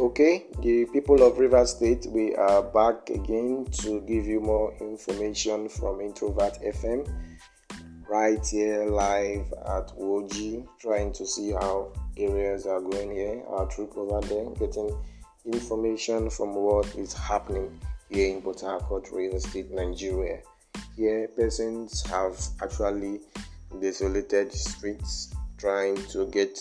Okay, the people of River State, we are back again to give you more information from Introvert FM right here live at Woji, trying to see how areas are going here, our trip over there, getting information from what is happening here in Port Harcourt, River State, Nigeria. Here, persons have actually desolated streets trying to get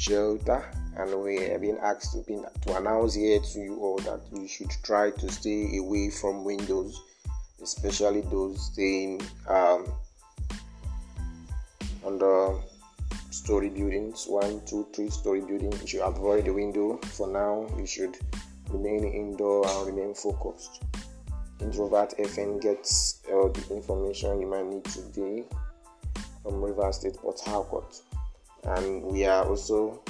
shelter and we have been asked to, be, to announce here to you all that you should try to stay away from windows especially those staying um, under story buildings. One two three story buildings you should avoid the window. For now you should remain indoor and remain focused. Introvert FM gets all the information you might need today from river state port harcourt and we are also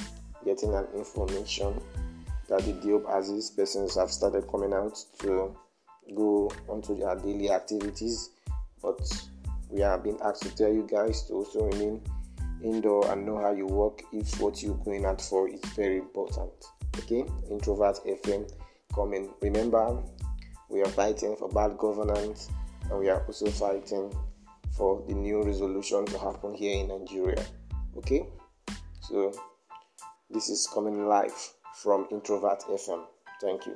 getting an information that the Diobu axis persons have started coming out to go onto their daily activities, but we are being asked to tell you guys to also remain indoor and know how you work if what you're going out for is very important. Okay, introvert FM coming. Remember, we are fighting for bad governance and we are also fighting for the new resolution to happen here in Nigeria. Okay. So, this is coming live from Introvert FM. Thank you.